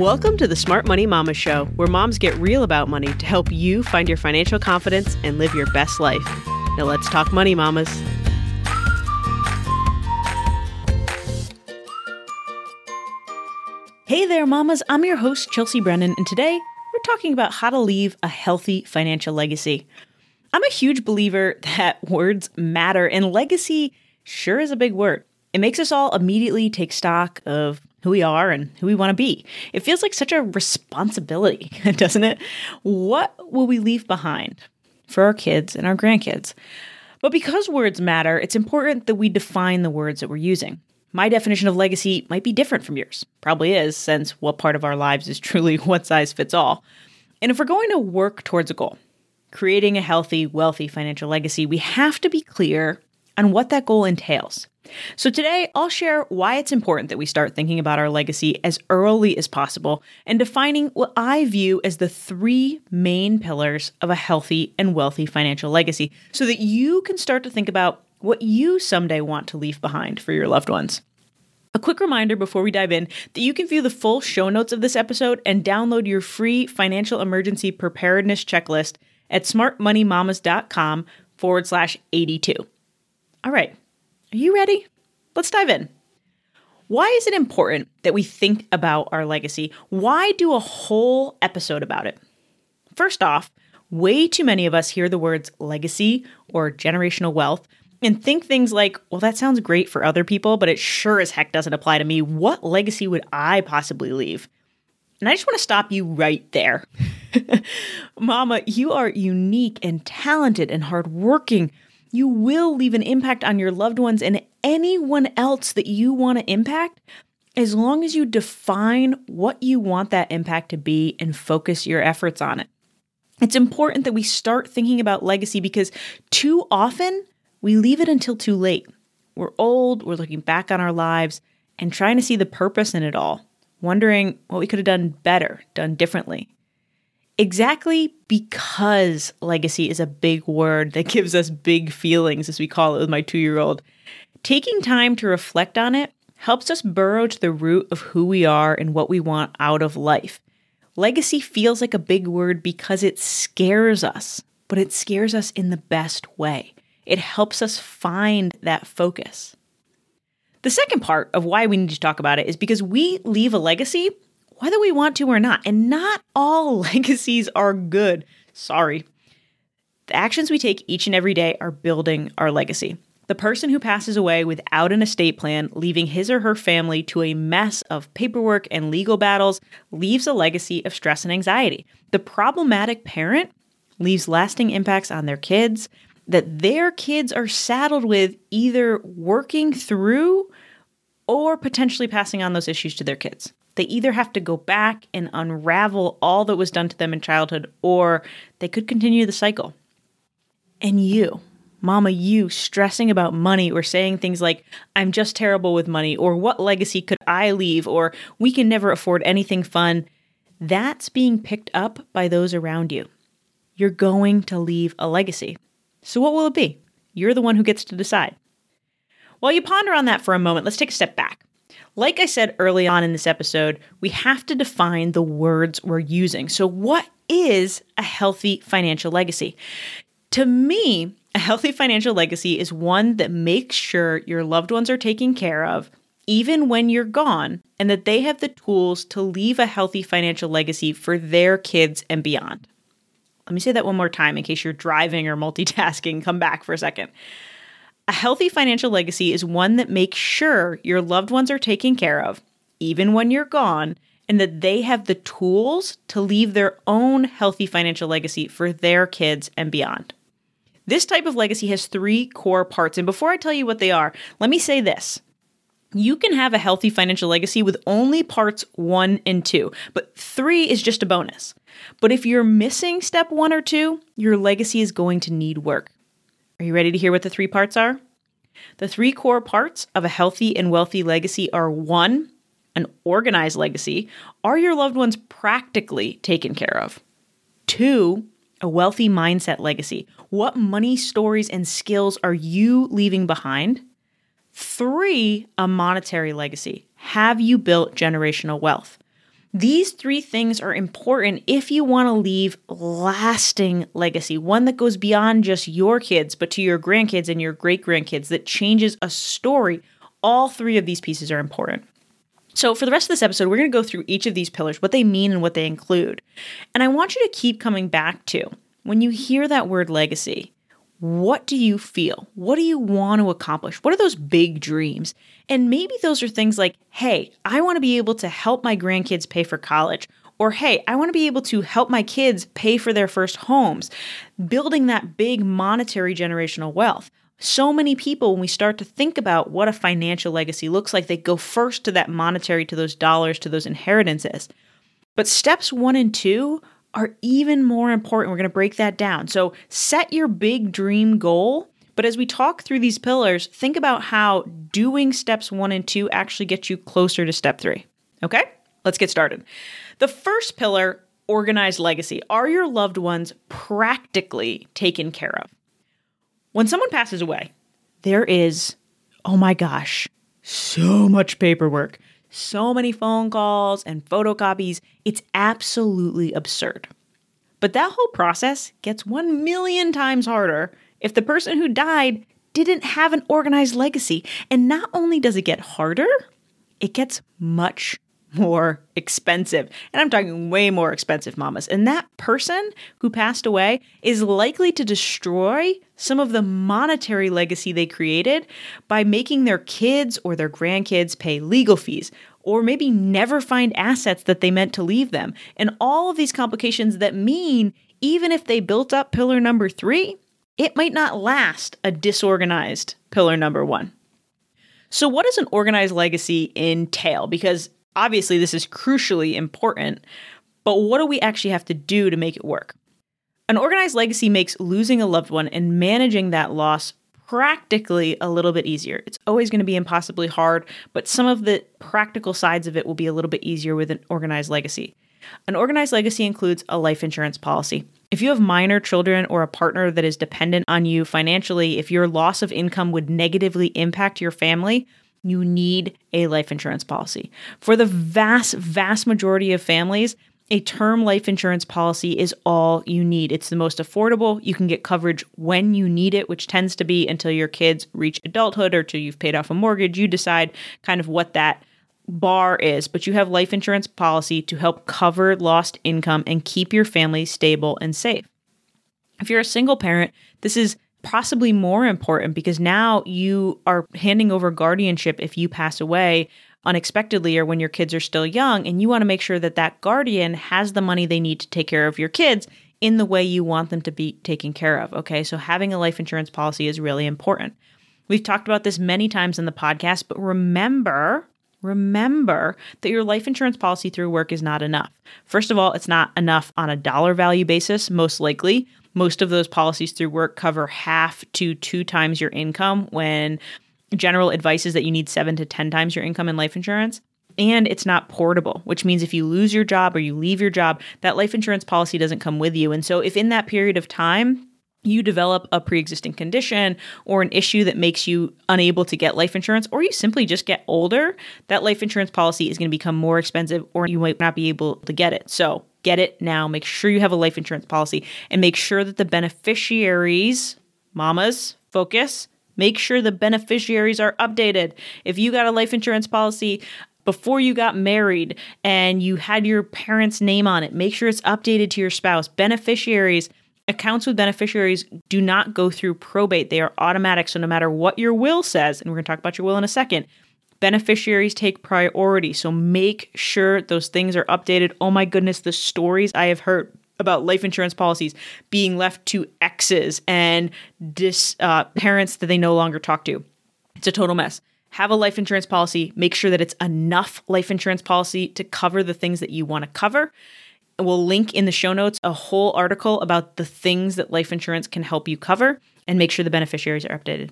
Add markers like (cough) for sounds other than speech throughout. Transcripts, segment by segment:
Welcome to the Smart Money Mama Show, where moms get real about money to help you find your financial confidence and live your best life. Now let's talk money, mamas. Hey there, mamas. I'm your host, Chelsea Brennan, and today we're talking about how to leave a healthy financial legacy. I'm a huge believer (laughs) that words matter, and legacy sure is a big word. It makes us all immediately take stock of who we are and who we want to be. It feels like such a responsibility, (laughs) doesn't it? What will we leave behind for our kids and our grandkids? But because words matter, it's important that we define the words that we're using. My definition of legacy might be different from yours. Probably is, since what part of our lives is (laughs) truly one size fits all. And if we're going to work towards a goal, creating a healthy, wealthy financial legacy, we have to be clear on what that goal entails. So, today I'll share why it's important that we start thinking about our legacy as early as possible and defining what I view as the three main pillars of a healthy and wealthy financial legacy so that you can start to think about what you someday want to leave behind for your loved ones. A quick reminder before we dive in that you can view the full show notes of this episode and download your free financial emergency preparedness checklist at smartmoneymamas.com forward slash 82. All right, are you ready? Let's dive in. Why is it important that we think about our legacy? Why do a whole episode about it? First off, way too many of us hear the words legacy or generational wealth and think things like, well, that sounds great for other people, but it sure as heck doesn't apply to me. What legacy would I possibly leave? And I just want to stop you right there. (laughs) Mama, you are unique and talented and hardworking. You will leave an impact on your loved ones and anyone else that you want to impact as long as you define what you want that impact to be and focus your efforts on it. It's important that we start thinking about legacy because too often we leave it until too late. We're old, we're looking back on our lives and trying to see the purpose in it all, wondering what we could have done better, done differently. Exactly because legacy is a big word that gives us big feelings, as we call it with my two year old, taking time to reflect on it helps us burrow to the root of who we are and what we want out of life. Legacy feels like a big word because it scares us, but it scares us in the best way. It helps us find that focus. The second part of why we need to talk about it is because we leave a legacy whether we want to or not, and not all (laughs) legacies are good. Sorry. The actions we take each and every day are building our legacy. The person who passes away without an estate plan, leaving his or her family to a mess of paperwork and legal battles, leaves a legacy of stress and anxiety. The problematic parent leaves lasting impacts on their kids that their kids are saddled with either working through or potentially passing on those issues to their kids. They either have to go back and unravel all that was done to them in childhood, or they could continue the cycle. And you, mama, you stressing about money or saying things like, I'm just terrible with money, or what legacy could I leave, or we can never afford anything fun, that's being picked up by those around you. You're going to leave a legacy. So, what will it be? You're the one who gets to decide. While you ponder on that for a moment, let's take a step back. Like I said early on in this episode, we have to define the words we're using. So, what is a healthy financial legacy? To me, a healthy financial legacy is one that makes sure your loved ones are taken care of, even when you're gone, and that they have the tools to leave a healthy financial legacy for their kids and beyond. Let me say that one more time in case you're driving or multitasking. Come back for a second. A healthy financial legacy is one that makes sure your loved ones are taken care of, even when you're gone, and that they have the tools to leave their own healthy financial legacy for their kids and beyond. This type of legacy has three core parts. And before I tell you what they are, let me say this. You can have a healthy financial legacy with only parts one and two, but three is just a bonus. But if you're missing step one or two, your legacy is going to need work. Are you ready to hear what the three parts are? The three core parts of a healthy and wealthy legacy are one, an organized legacy. Are your loved ones practically taken care of? Two, a wealthy mindset legacy. What money stories and skills are you leaving behind? Three, a monetary legacy. Have you built generational wealth? These three things are important if you want to leave lasting legacy, one that goes beyond just your kids, but to your grandkids and your great grandkids that changes a story. All three of these pieces are important. So, for the rest of this episode, we're going to go through each of these pillars, what they mean and what they include. And I want you to keep coming back to when you hear that word legacy, what do you feel? What do you want to accomplish? What are those big dreams? And maybe those are things like, hey, I want to be able to help my grandkids pay for college. Or, hey, I want to be able to help my kids pay for their first homes, building that big monetary generational wealth. So many people, when we start to think about what a financial legacy looks like, they go first to that monetary, to those dollars, to those inheritances. But steps one and two are even more important. We're going to break that down. So, set your big dream goal. But as we talk through these pillars, think about how doing steps one and two actually get you closer to step three. Okay, let's get started. The first pillar organized legacy. Are your loved ones practically taken care of? When someone passes away, there is, oh my gosh, so much paperwork so many phone calls and photocopies. It's absolutely absurd. But that whole process gets 1 million times harder if the person who died didn't have an organized legacy. And not only does it get harder, it gets much more expensive. And I'm talking way more expensive, mamas. And that person who passed away is likely to destroy some of the monetary legacy they created by making their kids or their grandkids pay legal fees. Or maybe never find assets that they meant to leave them. And all of these complications that mean even if they built up pillar number three, it might not last a disorganized pillar number one. So, what does an organized legacy entail? Because obviously this is crucially important, but what do we actually have to do to make it work? An organized legacy makes losing a loved one and managing that loss practically a little bit easier. It's always going to be impossibly hard, but some of the practical sides of it will be a little bit easier with an organized legacy. An organized legacy includes a life insurance policy. If you have minor children or a partner that is dependent on you financially, if your loss of income would negatively impact your family, you need a life insurance policy. For the vast, vast majority of families, a term life insurance policy is all you need. It's the most affordable. You can get coverage when you need it, which tends to be until your kids reach adulthood or till you've paid off a mortgage. You decide kind of what that bar is, but you have life insurance policy to help cover lost income and keep your family stable and safe. If you're a single parent, this is possibly more important because now you are handing over guardianship if you pass away unexpectedly or when your kids are still young and you want to make sure that that guardian has the money they need to take care of your kids in the way you want them to be taken care of okay? So having a life insurance policy is really important. We've talked about this many times in the podcast but remember remember that your life insurance policy through work is not enough. First of all it's not enough on a dollar value basis most likely. Most of those policies through work cover half to two times your income when general advice is that you need seven to 10 times your income in life insurance. And it's not portable, which means if you lose your job or you leave your job, that life insurance policy doesn't come with you. And so, if in that period of time, you develop a pre existing condition or an issue that makes you unable to get life insurance, or you simply just get older, that life insurance policy is going to become more expensive or you might not be able to get it. So, get it now. Make sure you have a life insurance policy and make sure that the beneficiaries, mamas, focus, make sure the beneficiaries are updated. If you got a life insurance policy, before you got married and you had your parents' name on it, make sure it's updated to your spouse. Beneficiaries, accounts with beneficiaries do not go through probate, they are automatic. So, no matter what your will says, and we're going to talk about your will in a second, beneficiaries take priority. So make sure those things are updated. Oh my goodness, the stories I have heard about life insurance policies being left to exes and dis, uh, parents that they no longer talk to. It's a total mess. Have a life insurance policy. Make sure that it's enough life insurance policy to cover the things that you want to cover. We'll link in the show notes a whole article about the things that life insurance can help you cover and make sure the beneficiaries are updated.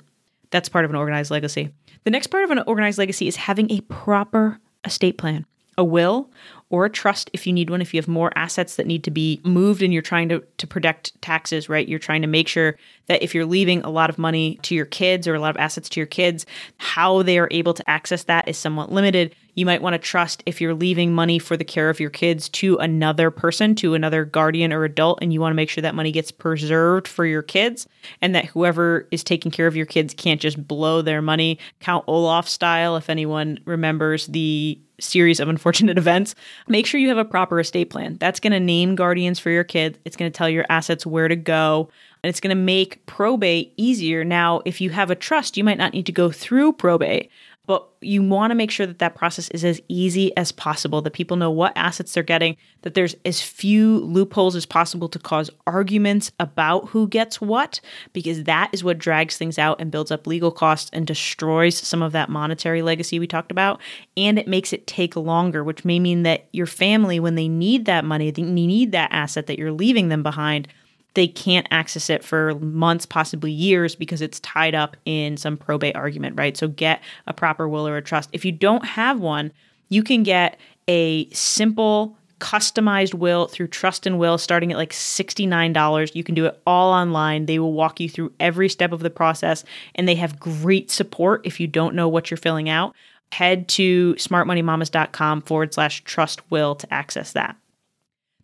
That's part of an organized legacy. The next part of an organized legacy is having a proper estate plan. A will or a trust if you need one, if you have more assets that need to be moved and you're trying to, to protect taxes, right? You're trying to make sure that if you're leaving a lot of money to your kids or a lot of assets to your kids, how they are able to access that is somewhat limited. You might want to trust if you're leaving money for the care of your kids to another person, to another guardian or adult, and you want to make sure that money gets preserved for your kids and that whoever is taking care of your kids can't just blow their money, Count Olaf style, if anyone remembers the series of unfortunate (laughs) events, make sure you have a proper estate plan. That's going to name guardians for your kids. It's going to tell your assets where to go. And it's going to make probate easier. Now, if you have a trust, you might not need to go through probate, but you want to make sure that that process is as easy as possible, that people know what assets they're getting, that there's as few loopholes as possible to cause arguments about who gets what, because that is what drags things out and builds up legal costs and destroys some of that monetary legacy we talked about. And it makes it take longer, which may mean that your family, when they need that money, they need that asset that you're leaving them behind they can't access it for months, possibly years, because it's tied up in some probate argument, right? So get a proper will or a trust. If you don't have one, you can get a simple, customized will through Trust and Will starting at like $69. You can do it all online. They will walk you through every step of the process, and they have great support if you don't know what you're filling out. Head to smartmoneymamas.com forward slash trust will to access that.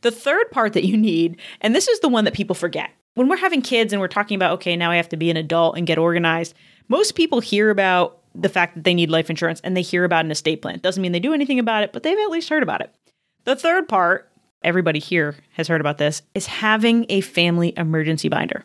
The third part that you need, and this is the one that people forget. When we're having kids and we're talking about, okay, now I have to be an adult and get organized, most people hear about the fact that they need life insurance and they hear about an estate plan. Doesn't mean they do anything about it, but they've at least heard about it. The third part, everybody here has heard about this, is having a family emergency binder.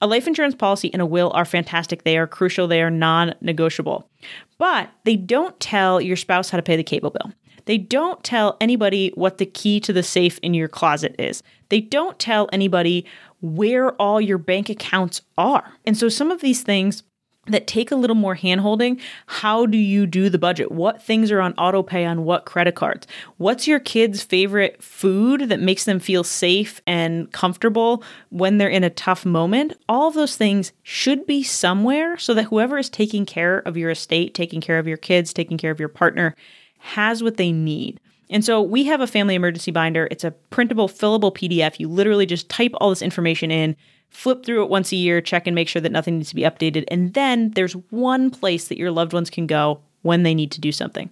A life insurance policy and a will are fantastic. They are crucial. They are non negotiable. But they don't tell your spouse how to pay the cable bill. They don't tell anybody what the key to the safe in your closet is. They don't tell anybody where all your bank accounts are. And so some of these things that take a little more handholding. How do you do the budget? What things are on auto pay on what credit cards? What's your kids' favorite food that makes them feel safe and comfortable when they're in a tough moment? All of those things should be somewhere so that whoever is taking care of your estate, taking care of your kids, taking care of your partner, has what they need. And so we have a family emergency binder. It's a printable, fillable PDF. You literally just type all this information in, flip through it once a year, check and make sure that nothing needs to be updated. And then there's one place that your loved ones can go when they need to do something.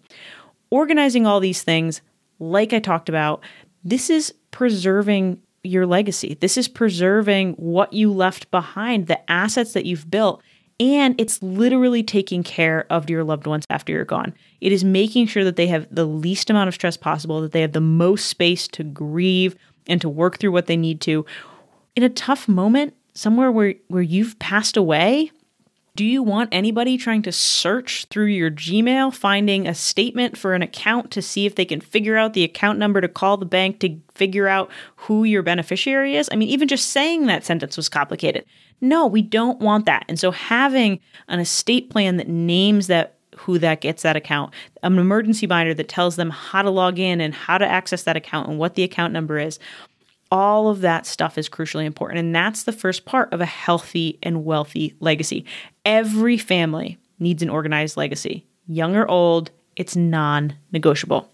Organizing all these things, like I talked about, this is preserving your legacy. This is preserving what you left behind, the assets that you've built and it's literally taking care of your loved ones after you're gone. It is making sure that they have the least amount of stress possible, that they have the most space to grieve and to work through what they need to. In a tough moment, somewhere where, where you've passed away, do you want anybody trying to search through your Gmail, finding a statement for an account to see if they can figure out the account number to call the bank to figure out who your beneficiary is? I mean, even just saying that sentence was complicated. No, we don't want that. And so having an estate plan that names that who that gets that account, an emergency binder that tells them how to log in and how to access that account and what the account number is. All of that stuff is crucially important. And that's the first part of a healthy and wealthy legacy. Every family needs an organized legacy, young or old, it's non negotiable.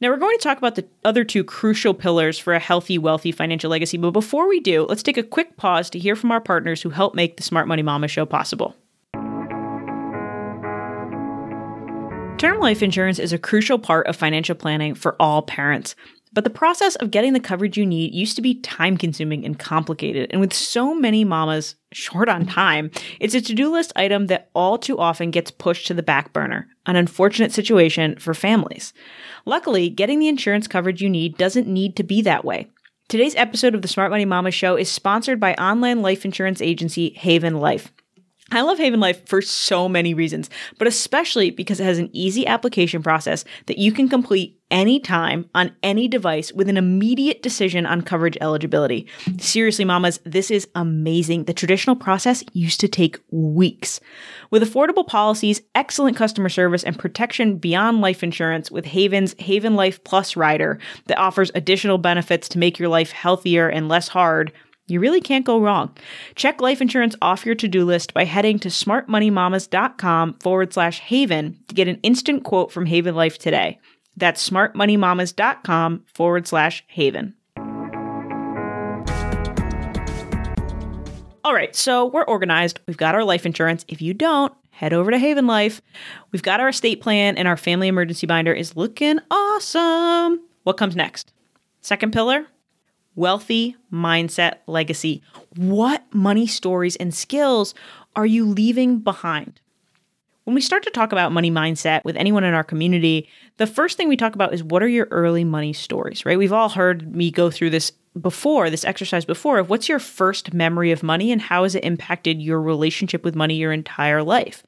Now, we're going to talk about the other two crucial pillars for a healthy, wealthy financial legacy. But before we do, let's take a quick pause to hear from our partners who help make the Smart Money Mama show possible. Term life insurance is a crucial part of financial planning for all parents. But the process of getting the coverage you need used to be time consuming and complicated. And with so many mamas short on time, it's a to do list item that all too often gets pushed to the back burner, an unfortunate situation for families. Luckily, getting the insurance coverage you need doesn't need to be that way. Today's episode of the Smart Money Mama Show is sponsored by online life insurance agency Haven Life. I love Haven Life for so many reasons, but especially because it has an easy application process that you can complete anytime on any device with an immediate decision on coverage eligibility. Seriously, mamas, this is amazing. The traditional process used to take weeks. With affordable policies, excellent customer service, and protection beyond life insurance with Haven's Haven Life Plus rider that offers additional benefits to make your life healthier and less hard you really can't go wrong. Check life insurance off your to do list by heading to smartmoneymamas.com forward slash haven to get an instant quote from Haven Life today. That's smartmoneymamas.com forward slash haven. All right, so we're organized. We've got our life insurance. If you don't, head over to Haven Life. We've got our estate plan, and our family emergency binder is looking awesome. What comes next? Second pillar wealthy mindset legacy. What money stories and skills are you leaving behind? When we start to talk about money mindset with anyone in our community, the first thing we talk about is what are your early money stories, right? We've all heard me go through this before, this exercise before of what's your first memory of money and how has it impacted your relationship with money your entire life?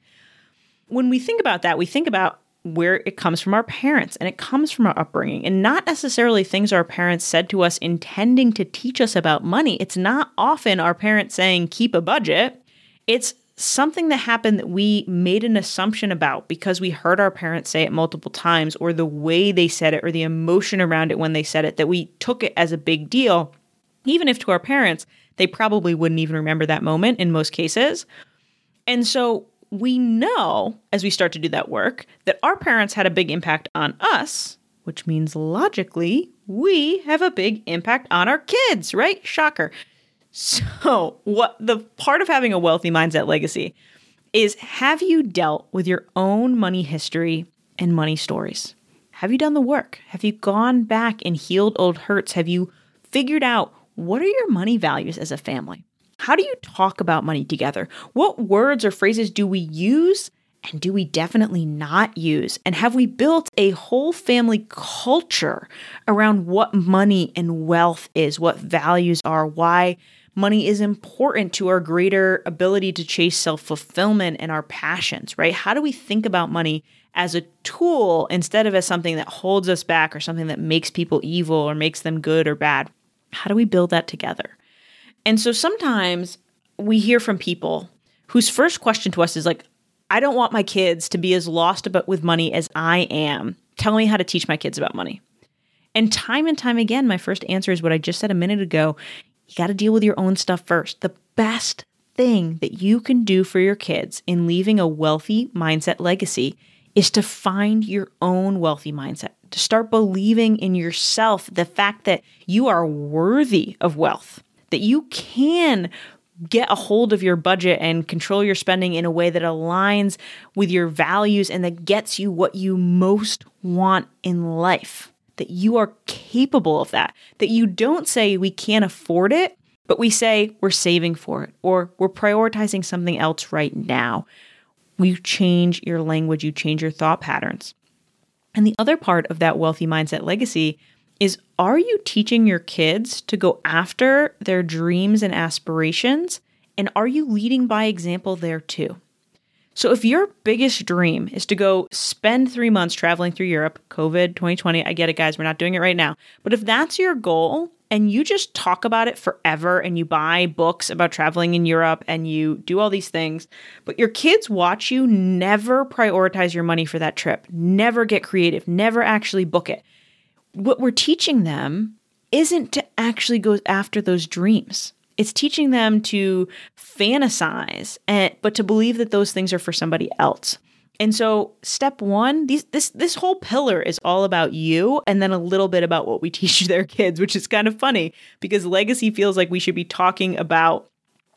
When we think about that, we think about where it comes from our parents and it comes from our upbringing and not necessarily things our parents said to us intending to teach us about money. It's not often our parents saying, keep a budget. It's something that happened that we made an assumption about because we heard our parents say it multiple times or the way they said it or the emotion around it when they said it that we took it as a big deal. Even if to our parents, they probably wouldn't even remember that moment in most cases. And so we know as we start to do that work that our parents had a big impact on us, which means logically we have a big impact on our kids, right? Shocker. So, what the part of having a wealthy mindset legacy is have you dealt with your own money history and money stories? Have you done the work? Have you gone back and healed old hurts? Have you figured out what are your money values as a family? How do you talk about money together? What words or phrases do we use and do we definitely not use? And have we built a whole family culture around what money and wealth is, what values are, why money is important to our greater ability to chase self fulfillment and our passions, right? How do we think about money as a tool instead of as something that holds us back or something that makes people evil or makes them good or bad? How do we build that together? And so sometimes we hear from people whose first question to us is like, I don't want my kids to be as lost about with money as I am. Tell me how to teach my kids about money. And time and time again, my first answer is what I just said a minute ago. You got to deal with your own stuff first. The best thing that you can do for your kids in leaving a wealthy mindset legacy is to find your own wealthy mindset, to start believing in yourself, the fact that you are worthy of wealth, that you can get a hold of your budget and control your spending in a way that aligns with your values and that gets you what you most want in life that you are capable of that, that you don't say we can't afford it, but we say we're saving for it or we're prioritizing something else right now. You change your language, you change your thought patterns. And the other part of that wealthy mindset legacy is are you teaching your kids to go after their dreams and aspirations? And are you leading by example there too? So, if your biggest dream is to go spend three months traveling through Europe, COVID 2020, I get it, guys, we're not doing it right now. But if that's your goal and you just talk about it forever and you buy books about traveling in Europe and you do all these things, but your kids watch you never prioritize your money for that trip, never get creative, never actually book it. What we're teaching them isn't to actually go after those dreams it's teaching them to fantasize and but to believe that those things are for somebody else. And so step 1, these, this this whole pillar is all about you and then a little bit about what we (laughs) teach their kids, which is kind of funny because legacy feels like we should be talking about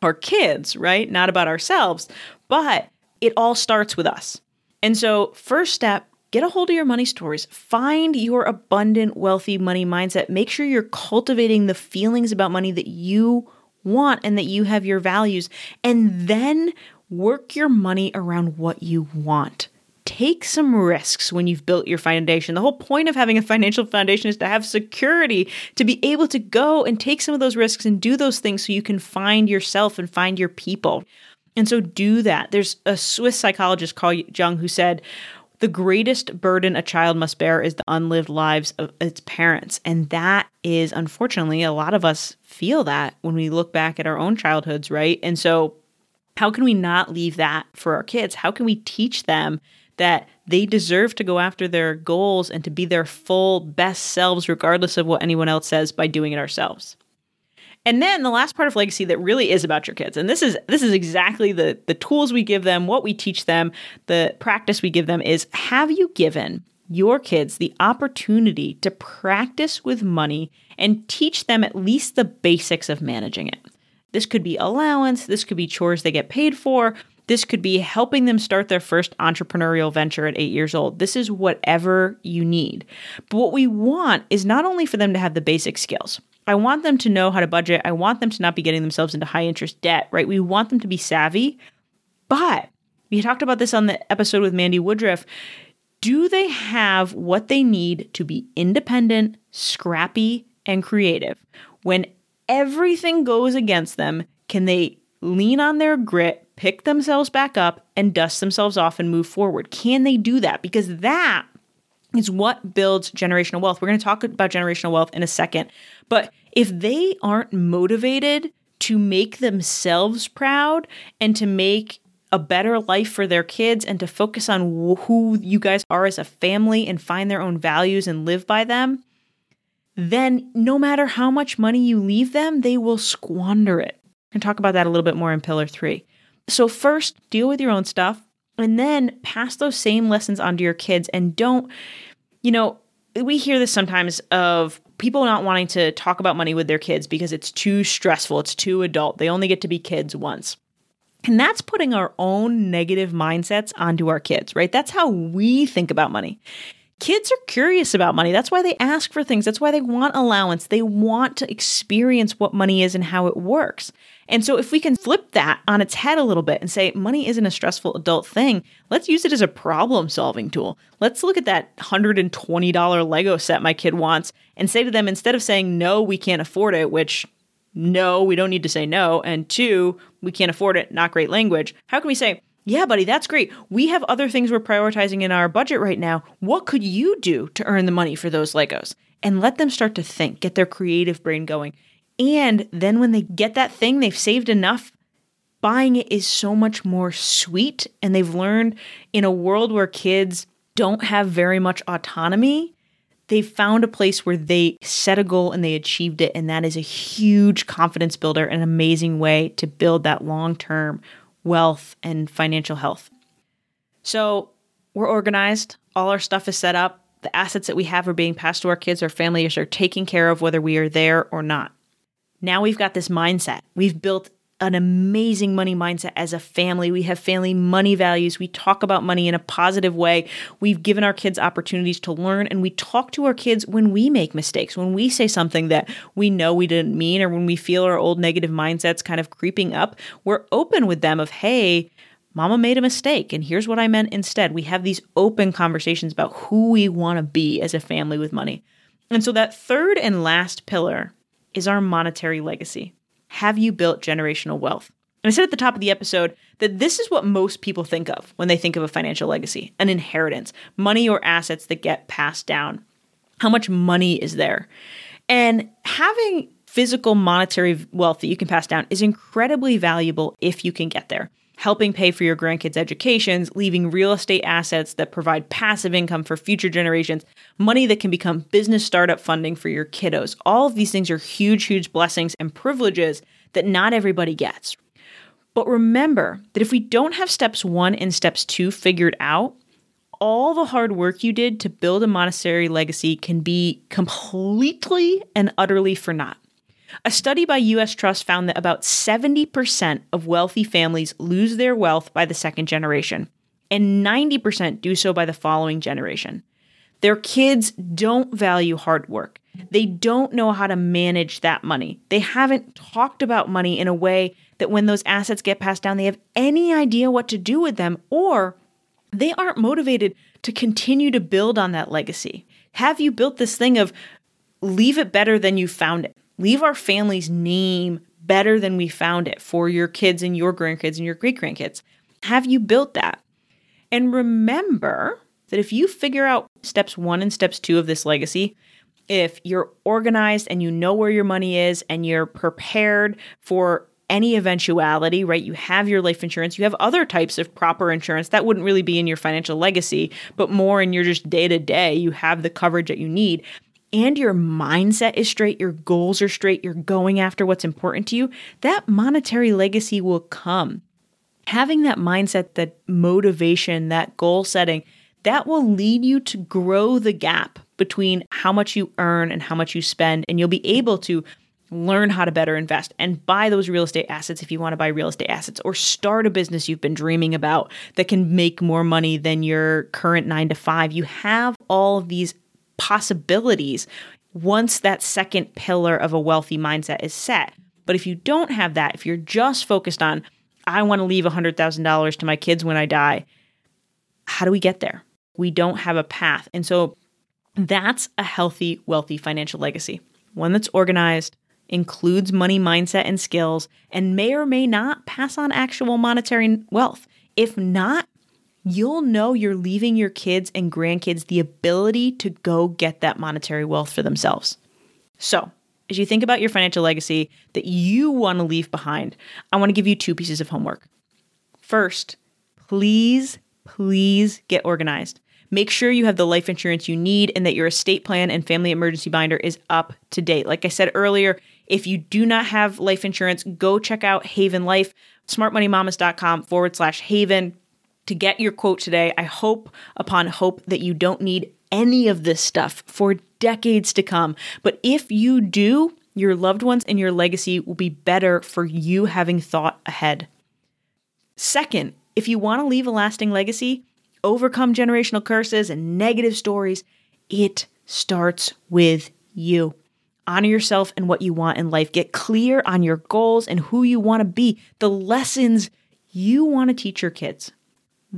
our kids, right? Not about ourselves, but it all starts with us. And so first step Get a hold of your money stories. Find your abundant, wealthy money mindset. Make sure you're cultivating the feelings about money that you want and that you have your values. And then work your money around what you want. Take some risks when you've built your foundation. The whole point of having a financial foundation is to have security, to be able to go and take some of those risks and do those things so you can find yourself and find your people. And so do that. There's a Swiss psychologist Carl Jung who said, the greatest burden a child must bear is the unlived lives of its parents. And that is, unfortunately, a lot of us feel that when we look back at our own childhoods, right? And so, how can we not leave that for our kids? How can we teach them that they deserve to go after their goals and to be their full best selves, regardless of what anyone else says, by doing it ourselves? And then the last part of legacy that really is about your kids. And this is this is exactly the the tools we give them, what we teach them, the practice we give them is have you given your kids the opportunity to practice with money and teach them at least the basics of managing it. This could be allowance, this could be chores they get paid for, this could be helping them start their first entrepreneurial venture at eight years old. This is whatever you need. But what we want is not only for them to have the basic skills. I want them to know how to budget. I want them to not be getting themselves into high interest debt, right? We want them to be savvy. But we talked about this on the episode with Mandi Woodruff. Do they have what they need to be independent, scrappy, and creative? When everything goes against them, can they lean on their grit, pick themselves back up, and dust themselves off and move forward? Can they do that? Because that is what builds generational wealth. We're going to talk about generational wealth in a second. But if they aren't motivated to make themselves proud and to make a better life for their kids and to focus on who you guys are as a family and find their own values and live by them, then no matter how much money you leave them, they will squander it. And talk about that a little bit more in pillar three. So, first, deal with your own stuff and then pass those same lessons on to your kids. And don't, you know, we hear this sometimes of people not wanting to talk about money with their kids because it's too stressful, it's too adult. They only get to be kids once. And that's putting our own negative mindsets onto our kids, right? That's how we think about money. Kids are curious about money. That's why they ask for things. That's why they want allowance. They want to experience what money is and how it works. And so, if we can flip that on its head a little bit and say, money isn't a stressful adult thing, let's use it as a problem solving tool. Let's look at that $120 Lego set my kid wants and say to them, instead of saying, no, we can't afford it, which no, we don't need to say no, and two, we can't afford it, not great language, how can we say, yeah, buddy, that's great. We have other things we're prioritizing in our budget right now. What could you do to earn the money for those Legos? And let them start to think, get their creative brain going. And then when they get that thing, they've saved enough. Buying it is so much more sweet. And they've learned in a world where kids don't have very much autonomy, they found a place where they set a goal and they achieved it. And that is a huge confidence builder, an amazing way to build that long term wealth, and financial health. So we're organized, all our stuff is set up, the assets that we have are being passed to our kids, our families are taken care of whether we are there or not. Now we've got this mindset. We've built an amazing money mindset as a family. We have family money values. We talk about money in a positive way. We've given our kids opportunities to learn, and we talk to our kids when we make mistakes, when we say something that we know we didn't mean, or when we feel our old negative mindsets kind of creeping up. We're open with them of, hey, Mama made a mistake, and here's what I meant instead. We have these open conversations about who we want to be as a family with money. And so, that third and last pillar is our monetary legacy. Have you built generational wealth? And I said at the top of the episode that this is what most people think of when they think of a financial legacy an inheritance, money or assets that get passed down. How much money is there? And having physical monetary wealth that you can pass down is incredibly valuable if you can get there. Helping pay for your grandkids' educations, leaving real estate assets that provide passive income for future generations, money that can become business startup funding for your kiddos. All of these things are huge, huge blessings and privileges that not everybody gets. But remember that if we don't have steps one and steps two figured out, all the hard work you did to build a monastery legacy can be completely and utterly for naught. A study by US Trust found that about 70% of wealthy families lose their wealth by the second generation, and 90% do so by the following generation. Their kids don't value hard work. They don't know how to manage that money. They haven't talked about money in a way that when those assets get passed down, they have any idea what to do with them, or they aren't motivated to continue to build on that legacy. Have you built this thing of leave it better than you found it? Leave our family's name better than we found it for your kids and your grandkids and your great grandkids. Have you built that? And remember that if you figure out steps one and steps two of this legacy, if you're organized and you know where your money is and you're prepared for any eventuality, right? You have your life insurance, you have other types of proper insurance that wouldn't really be in your financial legacy, but more in your just day to day. You have the coverage that you need and your mindset is straight, your goals are straight, you're going after what's important to you, that monetary legacy will come. Having that mindset, that motivation, that goal setting, that will lead you to grow the gap between how much you earn and how much you spend. And you'll be able to learn how to better invest and buy those real estate assets if you want to buy real estate assets or start a business you've been dreaming about that can make more money than your current nine to five. You have all of these possibilities once that second pillar of a wealthy mindset is set. But if you don't have that, if you're just focused on, I want to leave $100,000 to my kids when I die, how do we get there? We don't have a path. And so that's a healthy, wealthy financial legacy, one that's organized, includes money mindset and skills, and may or may not pass on actual monetary wealth. If not, you'll know you're leaving your kids and grandkids the ability to go get that monetary wealth for themselves. So, as you think about your financial legacy that you want to leave behind, I want to give you two pieces of homework. First, please, please get organized. Make sure you have the life insurance you need and that your estate plan and family emergency binder is up to date. Like I said earlier, if you do not have life insurance, go check out Haven Life, smartmoneymamas.com forward slash Haven to get your quote today. I hope upon hope that you don't need any of this stuff for decades to come. But if you do, your loved ones and your legacy will be better for you having thought ahead. Second, if you want to leave a lasting legacy, overcome generational curses and negative stories, it starts with you. Honor yourself and what you want in life. Get clear on your goals and who you want to be, the lessons you want to teach your kids.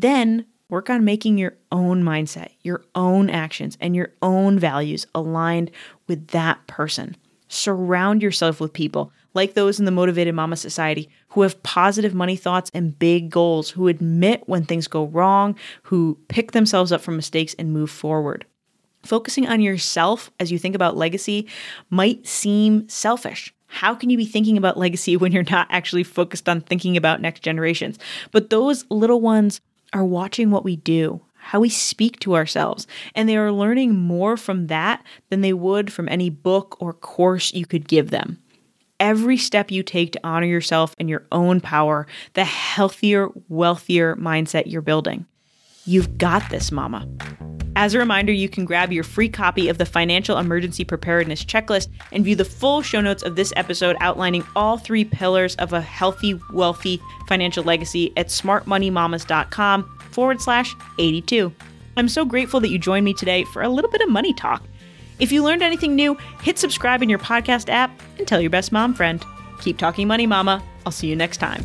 Then work on making your own mindset, your own actions, and your own values aligned with that person. Surround yourself with people like those in the Motivated Mama Society who have positive money thoughts and big goals, who admit when things go wrong, who pick themselves up from mistakes and move forward. Focusing on yourself as you think about legacy might seem selfish. How can you be thinking about legacy (laughs) when you're not actually focused on thinking about next generations? But those little ones are watching what we do, how we speak to ourselves, and they are learning more from that than they would from any book or course you could give them. Every step you take to honor yourself and your own power, the healthier, wealthier mindset you're building. You've got this, mama. As a reminder, you can grab your free copy of the Financial Emergency Preparedness Checklist and view the full show notes of this episode outlining all three pillars of a healthy, wealthy financial legacy at smartmoneymamas.com forward slash 82. I'm so grateful that you joined me today for a little bit of money talk. If you learned anything new, hit subscribe in your podcast app and tell your best mom friend. Keep talking money, mama. I'll see you next time.